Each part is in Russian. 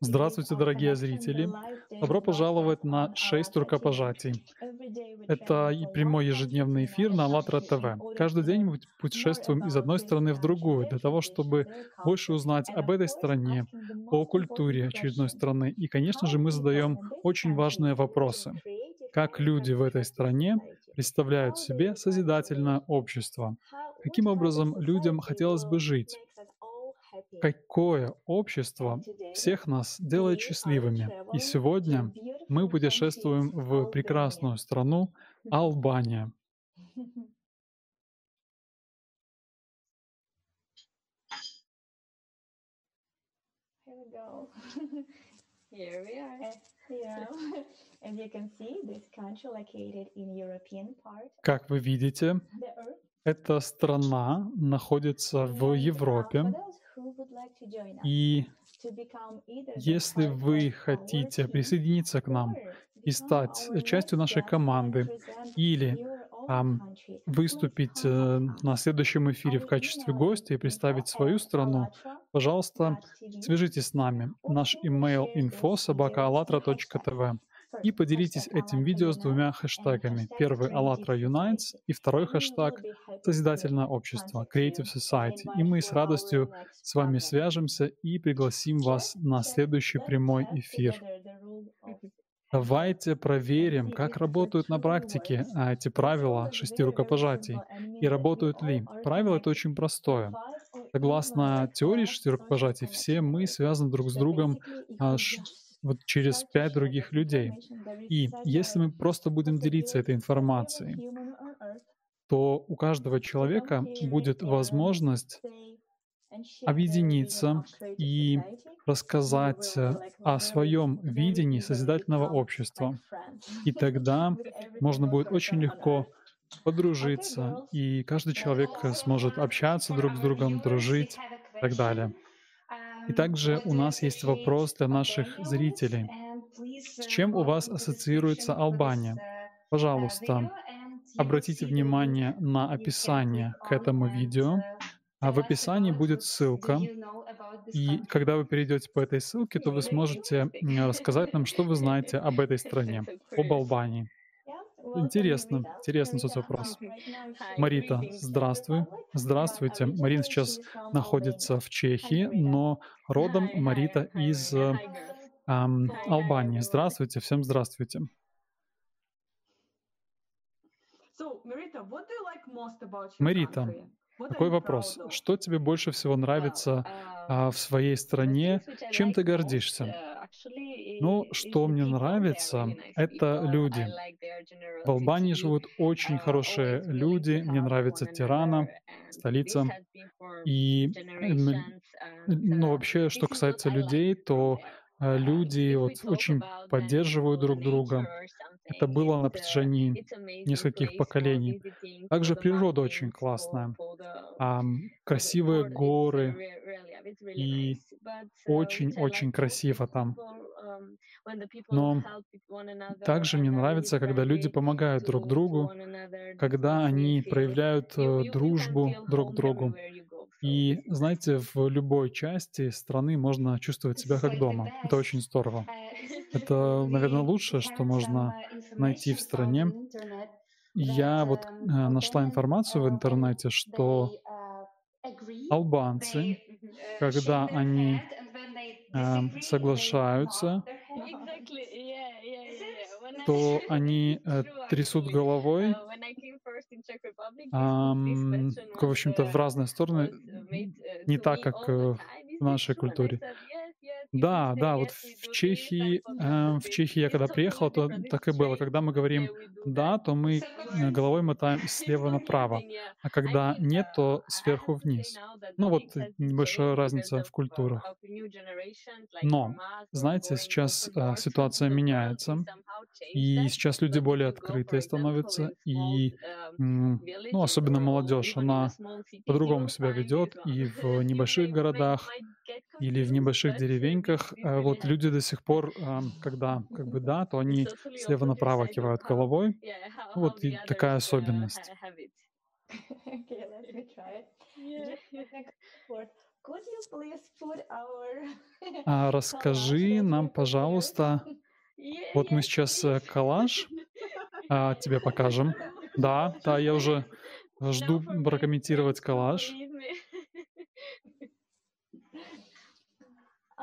Здравствуйте, дорогие зрители! Добро пожаловать на on 6 ALLATRA TV. рукопожатий. Every day we Это и прямой ежедневный эфир на АЛЛАТРА ТВ. Каждый день мы путешествуем из одной страны в другую для того, чтобы больше узнать об этой стране, о культуре очередной страны. И, конечно же, мы задаем очень важные вопросы. Как люди в этой стране представляют себе созидательное общество? Каким образом людям хотелось бы жить? Какое общество всех нас делает счастливыми? И сегодня мы путешествуем в прекрасную страну Албания. Here we go. Here we are. Uh, yeah. As you can see, this country located in European part Как вы видите, эта страна находится в uh, Европе. И если вы хотите присоединиться к нам и стать частью нашей команды или please выступить э, на следующем эфире в качестве гостя и представить свою страну, пожалуйста, свяжитесь с нами. Наш email info video И поделитесь этим видео с двумя хэштегами. Первый АЛЛАТРА Unites Society. и второй хэштег Созидательное общество, Creative Society. И мы с радостью с вами свяжемся и пригласим вас на следующий прямой эфир. Давайте проверим, как работают на практике а, эти правила шести рукопожатий. И работают ли? Правило это очень простое. Согласно теории шести рукопожатий, все мы связаны друг с другом вот через пять других людей. И если мы просто будем делиться этой информацией, то у каждого человека будет возможность объединиться и рассказать о своем видении созидательного общества. И тогда можно будет очень легко подружиться, и каждый человек сможет общаться друг с другом, дружить и так далее. И также у нас есть вопрос для наших зрителей. С чем у вас ассоциируется Албания? Пожалуйста, обратите внимание на описание к этому видео. А в описании будет ссылка. И когда вы перейдете по этой ссылке, то вы сможете рассказать нам, что вы знаете об этой стране, об Албании. Интересно, интересный uh, she's Марита, здравствуй. Здравствуйте. Марина сейчас находится в Чехии, но родом Марита из э, Албании. Здравствуйте, всем здравствуйте. Марита, такой you вопрос. Что тебе больше всего нравится а, в своей стране? Чем ты гордишься? Ну, что мне нравится, это люди. В Албании живут очень хорошие люди. Мне нравится Тирана, столица. И, ну, вообще, что касается людей, то э, люди вот очень поддерживают друг друга. Это было на протяжении нескольких поколений. Также природа очень классная. Ам, красивые горы, и очень-очень красиво там. Но также мне нравится, когда люди помогают друг другу, когда они проявляют э, дружбу друг к другу. И, знаете, в любой части страны можно чувствовать себя как дома. Это очень здорово. Это, наверное, лучшее, что можно найти в стране. Я вот э, нашла информацию в интернете, что албанцы, когда они э, соглашаются, то они э, трясут головой, ам, в общем-то, в разные стороны, не так, как э, в нашей культуре. Да, да, вот в Чехии, э, в Чехии я когда приехал, то так и было. Когда мы говорим «да», то мы э, головой мотаем слева направо, а когда нет, то сверху вниз. Ну вот э, небольшая разница в культурах. Но, знаете, сейчас э, ситуация меняется, и сейчас люди более открытые становятся, и, м, ну, особенно молодежь, она по-другому себя ведет, и в небольших городах, или в небольших деревеньках, э, вот люди до сих пор, ам, когда как бы да, то они слева направо кивают головой. Вот и такая особенность. Okay, let me try it. Just like for А расскажи нам, пожалуйста, вот мы сейчас э, коллаж а, тебе покажем. Да, да, я уже жду прокомментировать коллаж.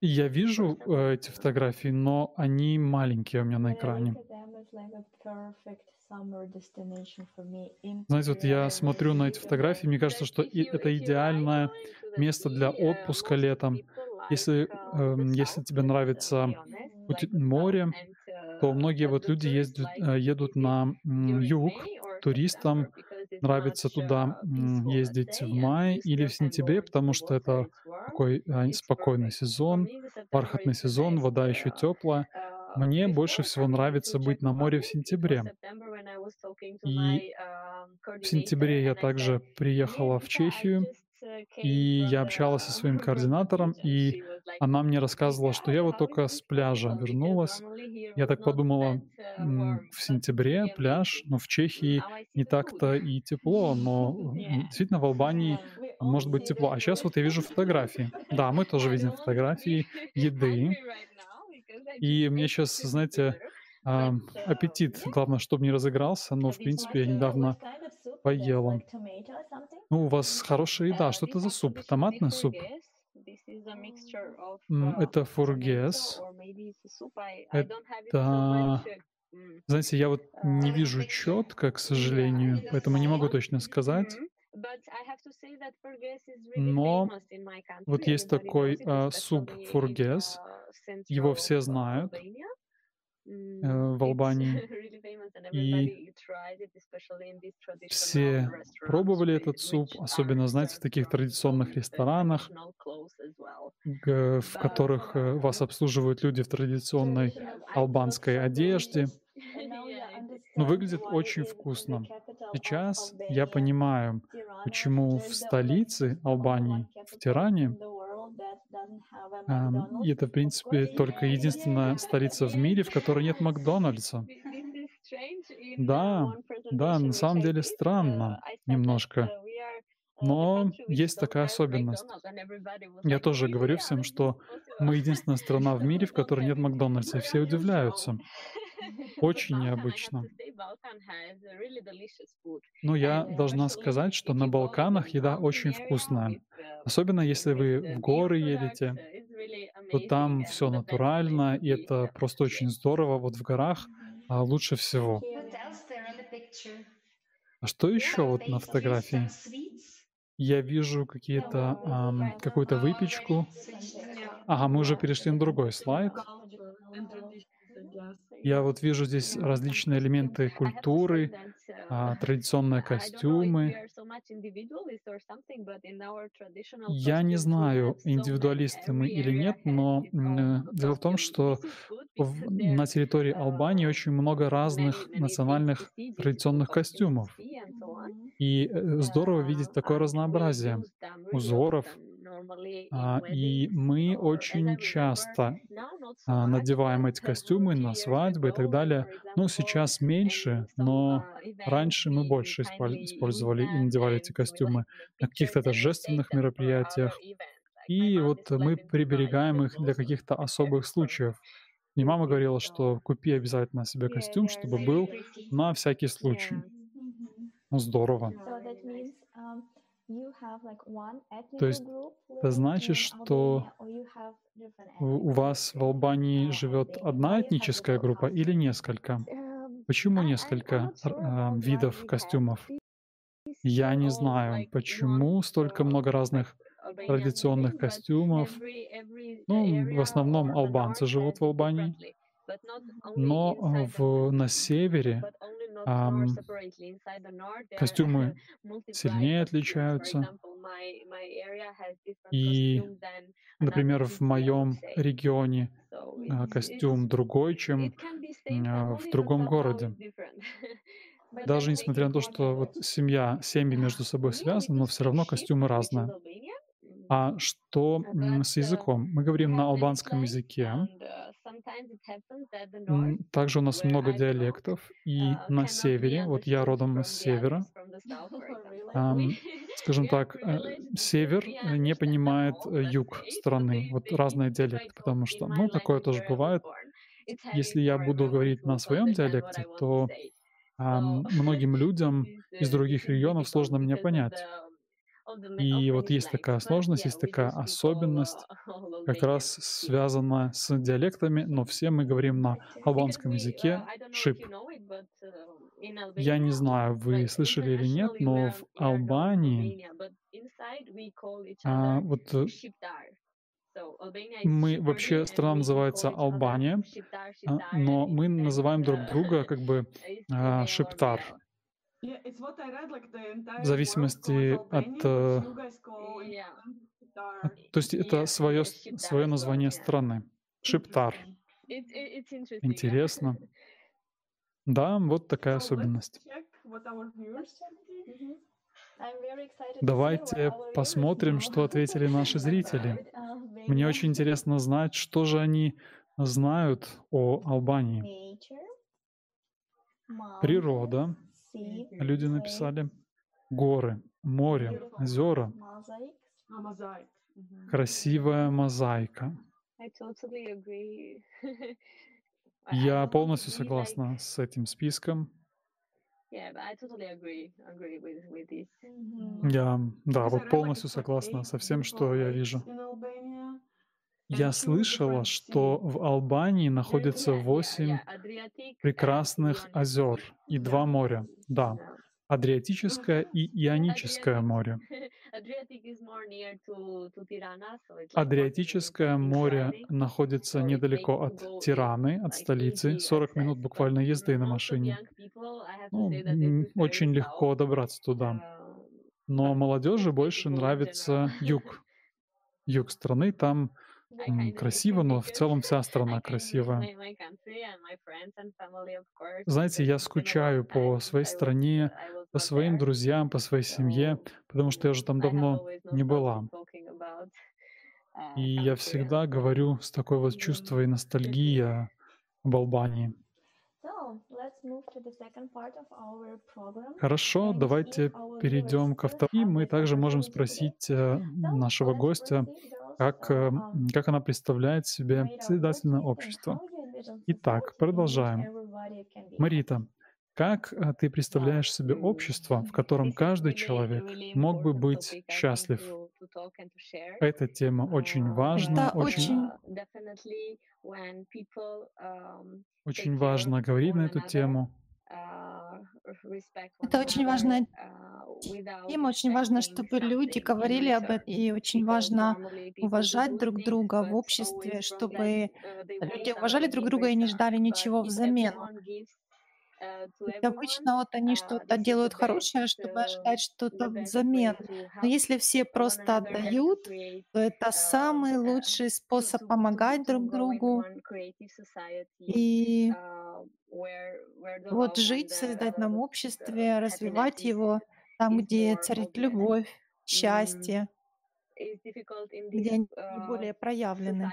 Я вижу э, эти фотографии, но они маленькие у меня на экране. Знаете, вот я смотрю на эти фотографии, мне кажется, что это идеальное место для отпуска летом. Если, э, если тебе нравится море, то многие вот люди ездят, э, едут на юг туристам, нравится туда ездить в мае или в сентябре, потому что это такой а, спокойный сезон, бархатный сезон, вода еще теплая. Мне больше всего нравится быть на море в сентябре. И в сентябре я также приехала в Чехию, и я общалась со своим координатором, и она мне рассказывала, что я вот только с пляжа вернулась. Я так подумала, в сентябре пляж, но в Чехии не так-то и тепло, но действительно в Албании может быть тепло. А сейчас вот я вижу фотографии. Да, мы тоже видим фотографии еды. И мне сейчас, знаете, аппетит, главное, чтобы не разыгрался, но, в принципе, я недавно поела. Ну, у вас хорошая еда. Что это за суп? Томатный суп? Это фургес. Это... Знаете, я вот не вижу четко, к сожалению, поэтому не могу точно сказать. Но вот есть такой uh, суп фургес, его все знают в Албании. И все пробовали этот суп, особенно, знаете, в таких традиционных ресторанах, в которых э, вас обслуживают люди в традиционной албанской одежде. Но выглядит очень вкусно. Сейчас я понимаю, почему в столице Албании, в Тиране, и это, в принципе, только единственная столица в мире, в которой нет Макдональдса. Да, да, на самом деле странно немножко. Но есть такая особенность. Я тоже говорю всем, что мы единственная страна в мире, в которой нет Макдональдса, и все удивляются. Очень необычно. Но я должна сказать, что на Балканах еда очень вкусная. Особенно если вы в горы едете, то там все натурально, и это просто очень здорово. Вот в горах а, лучше всего. А что еще вот на фотографии? Я вижу какие-то эм, какую-то выпечку. Ага, мы уже перешли на другой слайд. Я вот вижу здесь различные элементы культуры, а, традиционные костюмы. Я не знаю, индивидуалисты мы или нет, но дело в том, что в, на территории Албании очень много разных национальных традиционных костюмов. И э, здорово видеть такое разнообразие узоров, и мы очень часто а, надеваем эти костюмы на свадьбы и так далее. Ну, сейчас меньше, но раньше мы больше использовали и надевали эти костюмы на каких-то торжественных мероприятиях. И вот мы приберегаем их для каких-то особых случаев. И мама говорила, что купи обязательно себе костюм, чтобы был на всякий случай. Ну, здорово. То есть это значит, что у вас в Албании живет одна этническая группа или несколько? Um, почему несколько э, видов костюмов? Я не знаю, почему столько много разных традиционных костюмов. Ну, в основном албанцы живут в Албании, но в, на севере Um, костюмы сильнее отличаются. И, например, в моем регионе а, костюм другой, чем а, в другом городе. даже несмотря на то, что вот семья, семьи между собой связаны, но все равно костюмы разные. А что с языком? Мы говорим на албанском языке. Также у нас много диалектов. И на севере, вот я родом из севера, скажем так, э, север не понимает э, юг страны. Вот разные диалекты, потому что, ну, такое тоже бывает. Если я буду говорить на своем диалекте, то многим людям из других регионов сложно меня понять. И вот есть такая сложность, есть такая особенность, как раз связанная с диалектами, но все мы говорим на албанском языке шип. Я не знаю, вы слышали или нет, но в Албании а, вот э, мы вообще страна называется Албания, а, но мы называем друг друга как бы а, шиптар. В зависимости от... Э, то есть это свое, свое название страны. Шиптар. Интересно. Да, вот такая особенность. Давайте посмотрим, что ответили наши зрители. Мне очень интересно знать, что же они знают о Албании. Природа, люди написали, горы, море, озера, красивая мозаика. Я полностью согласна с этим списком. Я, да, вот полностью согласна со всем, что я вижу. Я слышала, что в Албании находится восемь прекрасных озер и два моря. Да, Адриатическое и Ионическое море. Адриатическое море находится недалеко от Тираны, от столицы, 40 минут буквально езды на машине. Ну, очень легко добраться туда. Но молодежи больше нравится юг. Юг страны, там красиво, но в целом вся страна красивая. Знаете, я скучаю по своей стране, по своим друзьям, по своей семье, потому что я уже там давно не была. И я всегда говорю с такой вот чувством ностальгии об Албании. Хорошо, давайте перейдем ко второму. И мы также можем спросить э, нашего гостя, как, э, как она представляет себе созидательное общество. Итак, продолжаем. Марита, как э, ты представляешь себе общество, в котором каждый человек мог бы быть счастлив? Эта тема очень важна, Это очень, очень важно говорить на эту тему. Это очень важная тема, очень важно, чтобы люди говорили об этом, и очень важно уважать друг друга в обществе, чтобы люди уважали друг друга и не ждали ничего взамен. Ведь обычно вот они что-то делают хорошее, чтобы ожидать что-то взамен. Но если все просто отдают, то это самый лучший способ помогать друг другу. и вот жить в созидательном обществе, развивать его там, где царит любовь, счастье, где они uh, более проявлены.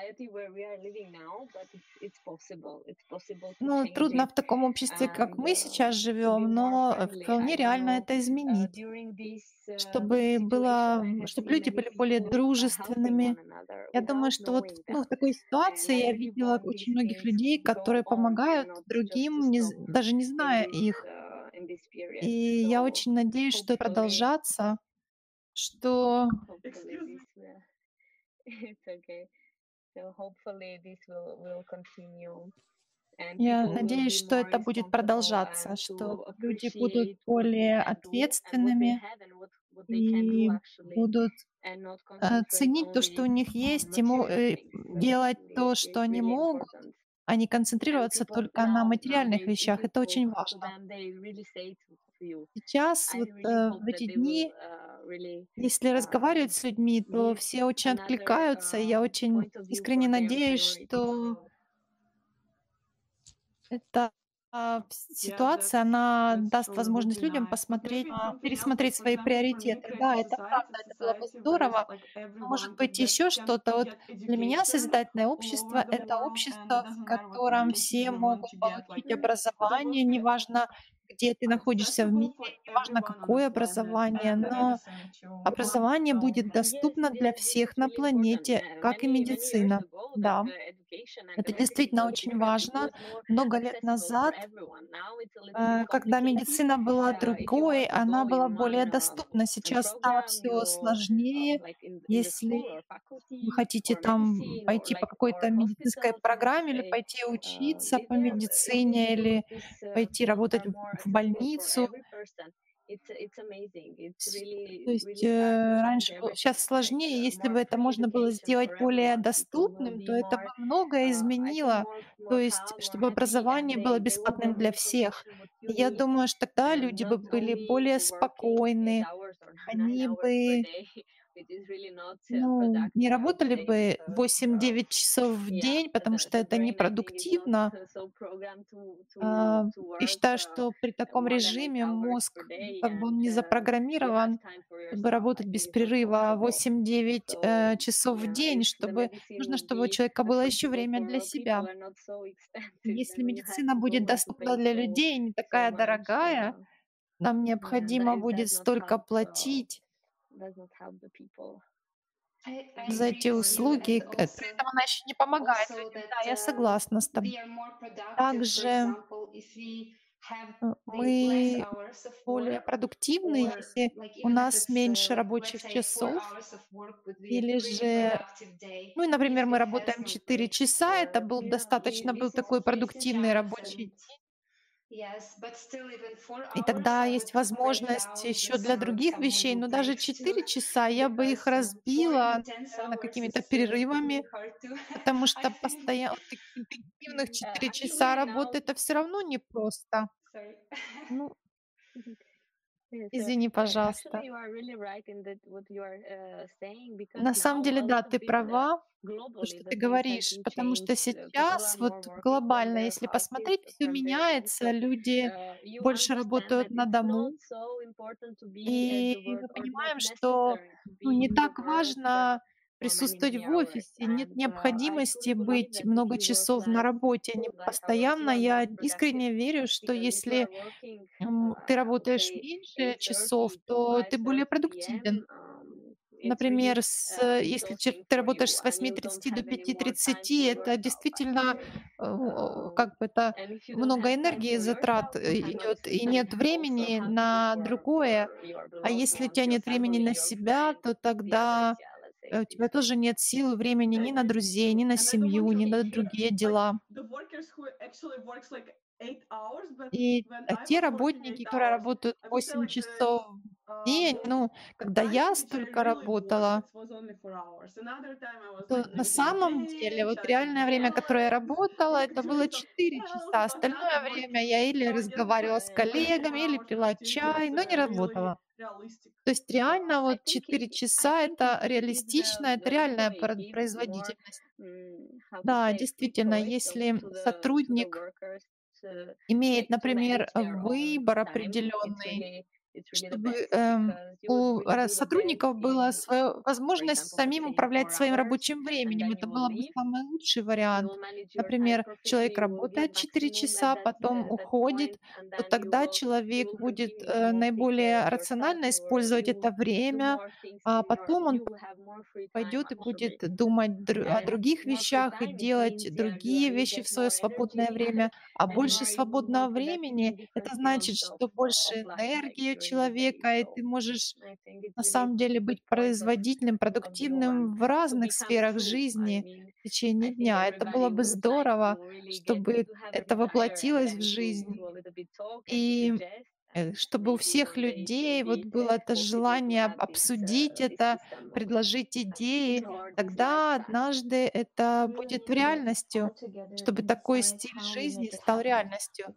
Ну, трудно в таком обществе, как мы uh, сейчас живем, но вполне реально это uh, изменить, чтобы было, чтобы люди были более дружественными. Я думаю, что вот ну, в такой ситуации я видела очень многих людей, которые помогают другим, не, даже не зная их. И я очень надеюсь, что продолжаться что я надеюсь, что это будет продолжаться, что люди будут более ответственными и будут э, ценить то, что у них есть, и э, делать то, что они могут, а не концентрироваться только на материальных вещах. Это очень важно. Сейчас, вот, э, в эти дни, uh, если uh, разговаривать с людьми, то все очень откликаются. И я очень искренне надеюсь, что А, that's ситуация, она даст возможность людям посмотреть, а, пересмотреть свои приоритеты. Да, это правда, это было бы здорово. может быть, еще что-то. Вот для меня созидательное общество- это общество, в котором все могут получить образование, неважно, где ты находишься в мире, for неважно, какое образование, но образование будет доступно для всех на планете, как и медицина. Да, это действительно очень важно. Много лет назад, э, когда медицина была другой, она была более доступна. Сейчас стало все сложнее. Если вы хотите там пойти по какой-то медицинской программе или пойти учиться по медицине, или пойти работать в То есть э, раньше сейчас сложнее. Если бы это можно было сделать более доступным, то это бы многое изменило. То есть, чтобы образование было бесплатным для всех. Я думаю, что тогда люди бы были более спокойны, они бы ну, не работали бы 8-9 часов в день, потому что это непродуктивно. А, Я считаю, что при таком режиме мозг, как бы он не запрограммирован, чтобы работать без перерыва 8-9 э, часов в день, чтобы нужно, чтобы у человека было еще время для себя. Если медицина будет доступна для людей, не такая дорогая, нам необходимо будет столько платить за эти услуги, э, при этом она еще не помогает людям. Да, я согласна с тобой. Также э, мы более продуктивны, если у нас меньше рабочих часов, или же, ну, например, мы работаем 4 часа, это был достаточно был такой продуктивный рабочий день, и тогда есть возможность еще для других вещей, но даже 4 часа я бы их разбила наверно, какими-то перерывами, потому что постоянно интенсивных 4 часа работы это все равно непросто. Ну, извини, пожалуйста. На самом деле, да, ты права, то, что ты говоришь, потому что сейчас вот глобально, если посмотреть, все меняется, люди больше работают на дому, и мы понимаем, что ну, не так важно присутствовать в офисе, нет необходимости быть много часов на работе, не постоянно. Я искренне верю, что если ты работаешь меньше часов, то ты более продуктивен. Например, с, если чер- ты работаешь с 8.30 до 5.30, это действительно э, как бы это много энергии затрат э, идет, и нет времени на другое. А если у тебя нет времени на себя, то тогда э, у тебя тоже нет сил и времени ни на друзей, ни на семью, ни на другие дела. И э, те работники, которые работают I would say 8 like the часов в um, день, ну, когда я столько работала, то на самом деле вот реальное время, которое я работала, это было some 4 else, часа. Остальное время я или разговаривала с коллегами, или пила чай, но не uh, работала. То есть реально вот 4 часа это реалистично, это реальная пор- производительность. Да, действительно, если сотрудник имеет, например, выбор определенный, чтобы эм, у сотрудников была своя возможность самим управлять своим рабочим временем. Это было бы самый лучший вариант. Например, человек работает 4 часа, потом уходит, то тогда человек будет э, наиболее рационально использовать это время, а потом он пойдет и будет думать дру- о других вещах и делать другие вещи в свое свободное время. А больше свободного времени — это значит, что больше энергии человека, и ты можешь на самом деле быть производительным, продуктивным в разных сферах жизни в течение дня. Это было бы здорово, чтобы это воплотилось в жизнь. И чтобы у всех людей вот было это желание обсудить это, предложить идеи, тогда однажды это будет реальностью, чтобы такой стиль жизни стал реальностью.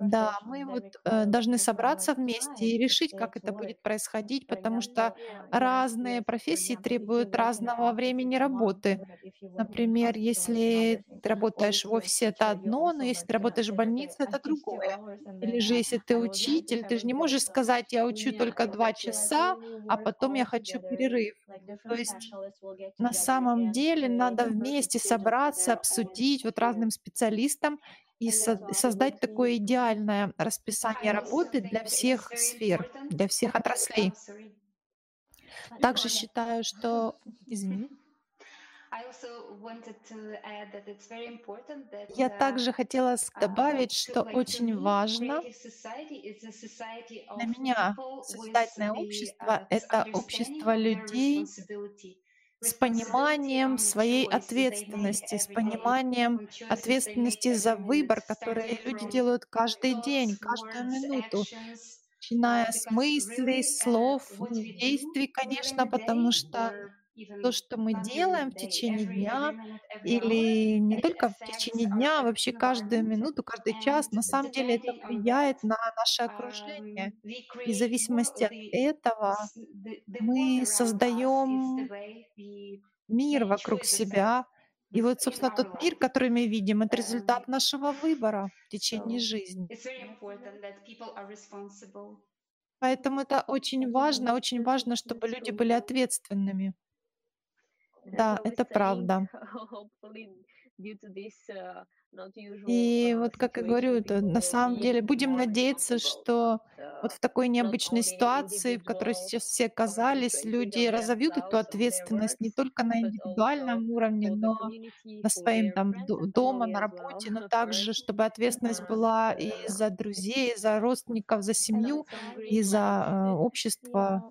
Да, мы вот э, должны собраться вместе и решить, как это будет происходить, потому что разные профессии требуют разного времени работы. Например, если ты работаешь в офисе, это одно, но если ты работаешь в больнице, это другое. Или же если ты учитель, ты же не можешь сказать, я учу только два часа, а потом я хочу перерыв. То есть на самом деле надо вместе собраться, обсудить вот разным специалистам и со- создать такое идеальное расписание работы для всех сфер, для всех отраслей. Также считаю, что... Извини. Я uh, также хотела uh, добавить, что очень важно для меня созидательное общество— это общество людей с пониманием своей ответственности, с пониманием ответственности за выбор, который люди делают каждый день, каждую минуту, начиная с мыслей, слов, действий, конечно, потому что то, что мы делаем в течение дня, или не только в течение дня, а вообще каждую минуту, каждый час, на самом деле это влияет на наше окружение. И в зависимости от этого мы создаем мир вокруг себя. И вот, собственно, тот мир, который мы видим, это результат нашего выбора в течение жизни. Поэтому это очень важно, очень важно, чтобы люди были ответственными. Да, это правда. И вот, как я говорю, это на самом деле будем надеяться, что вот в такой необычной ситуации, в которой сейчас все оказались, люди разовьют эту ответственность не только на индивидуальном уровне, но на своем там дома, на работе, но также, чтобы ответственность была и за друзей, и за родственников, за семью, и за э, общество,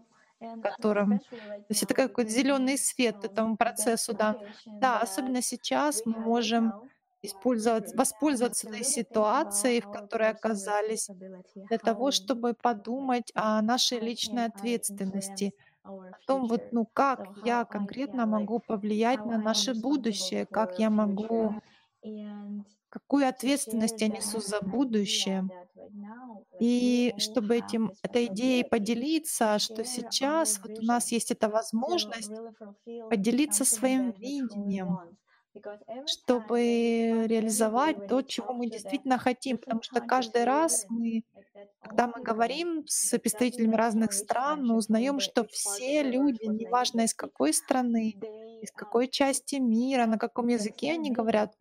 котором... То есть это какой-то зеленый свет этому процессу, да. Да, особенно сейчас мы можем использовать, воспользоваться этой ситуацией, в которой оказались, для того, чтобы подумать о нашей личной ответственности, о том, вот, ну, как я конкретно могу повлиять на наше будущее, как я могу, какую ответственность я несу за будущее. И чтобы этим, этой идеей поделиться, что сейчас вот у нас есть эта возможность поделиться своим видением, чтобы реализовать то, чего мы действительно хотим. Потому что каждый раз мы, когда мы говорим с представителями разных стран, мы узнаем, что все люди, неважно из какой страны, из какой части мира, на каком языке они говорят,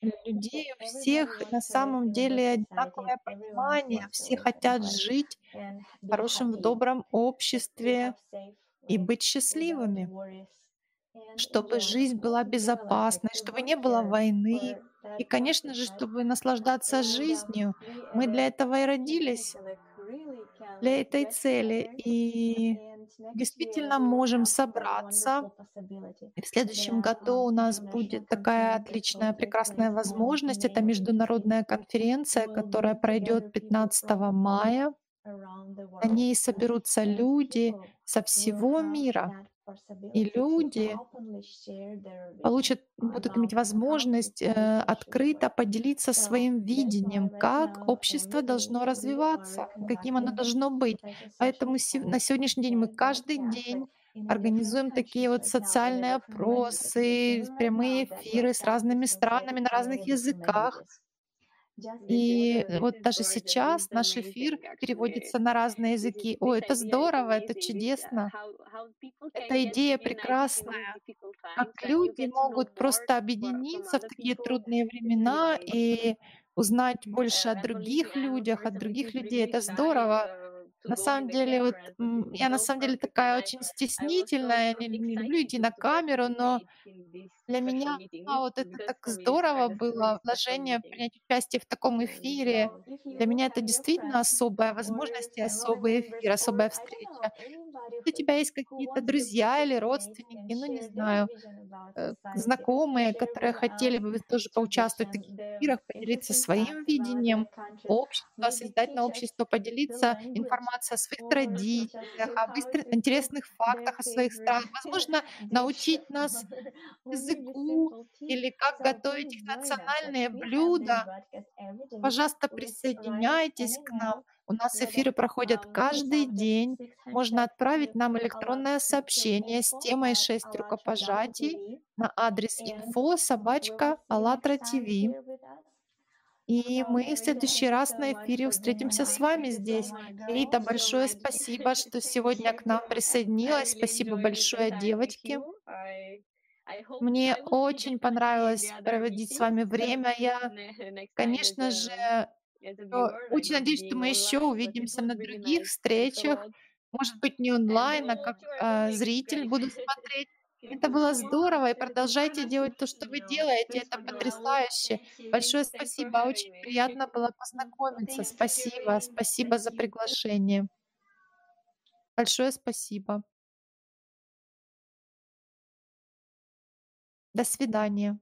людей у всех на самом деле одинаковое понимание. Все хотят жить в хорошем, в добром обществе и быть счастливыми чтобы жизнь была безопасной, чтобы не было войны. И, конечно же, чтобы наслаждаться жизнью. Мы для этого и родились, для этой цели. И действительно можем собраться. И в следующем году у нас будет такая отличная, прекрасная возможность. Это международная конференция, которая пройдет 15 мая. На ней соберутся люди со всего мира. И люди получат, будут иметь возможность э, открыто поделиться своим видением, как общество должно развиваться, каким оно должно быть. Поэтому на сегодняшний день мы каждый день организуем такие вот социальные опросы, прямые эфиры с разными странами на разных языках. И вот даже сейчас наш эфир переводится на разные языки. О, это здорово, это чудесно. Эта идея прекрасная. Как люди могут просто объединиться в такие трудные времена и узнать больше о других людях, от других людей. Это здорово. На самом деле, вот я на самом деле такая очень стеснительная, я не, не люблю идти на камеру, но для меня а, вот это так здорово было, вложение принять участие в таком эфире. Для меня это действительно особая возможность и особый эфир, особая встреча. у тебя есть какие-то друзья или родственники, ну, не знаю, э, знакомые, которые хотели бы тоже поучаствовать в таких эфирах, поделиться своим видением общества, создать на общество, поделиться информацией о своих традициях, об интересных фактах о своих странах, возможно, научить нас языку или как готовить их национальные блюда. Пожалуйста, присоединяйтесь к нам. У нас эфиры проходят каждый день. Можно отправить нам электронное сообщение с темой «6 рукопожатий» на адрес info собачка АЛЛАТРА ТВ. И мы в следующий раз на эфире встретимся с вами здесь. Лита, большое спасибо, что сегодня к нам присоединилась. Спасибо большое, девочки. Мне очень понравилось проводить с вами время. Я, конечно же, очень надеюсь, что мы еще увидимся на других встречах. Может быть, не онлайн, а как э, зритель буду смотреть. Это было здорово, и продолжайте делать то, что вы делаете. Это потрясающе. Большое спасибо. Очень приятно было познакомиться. Спасибо. Спасибо за приглашение. Большое спасибо. До свидания.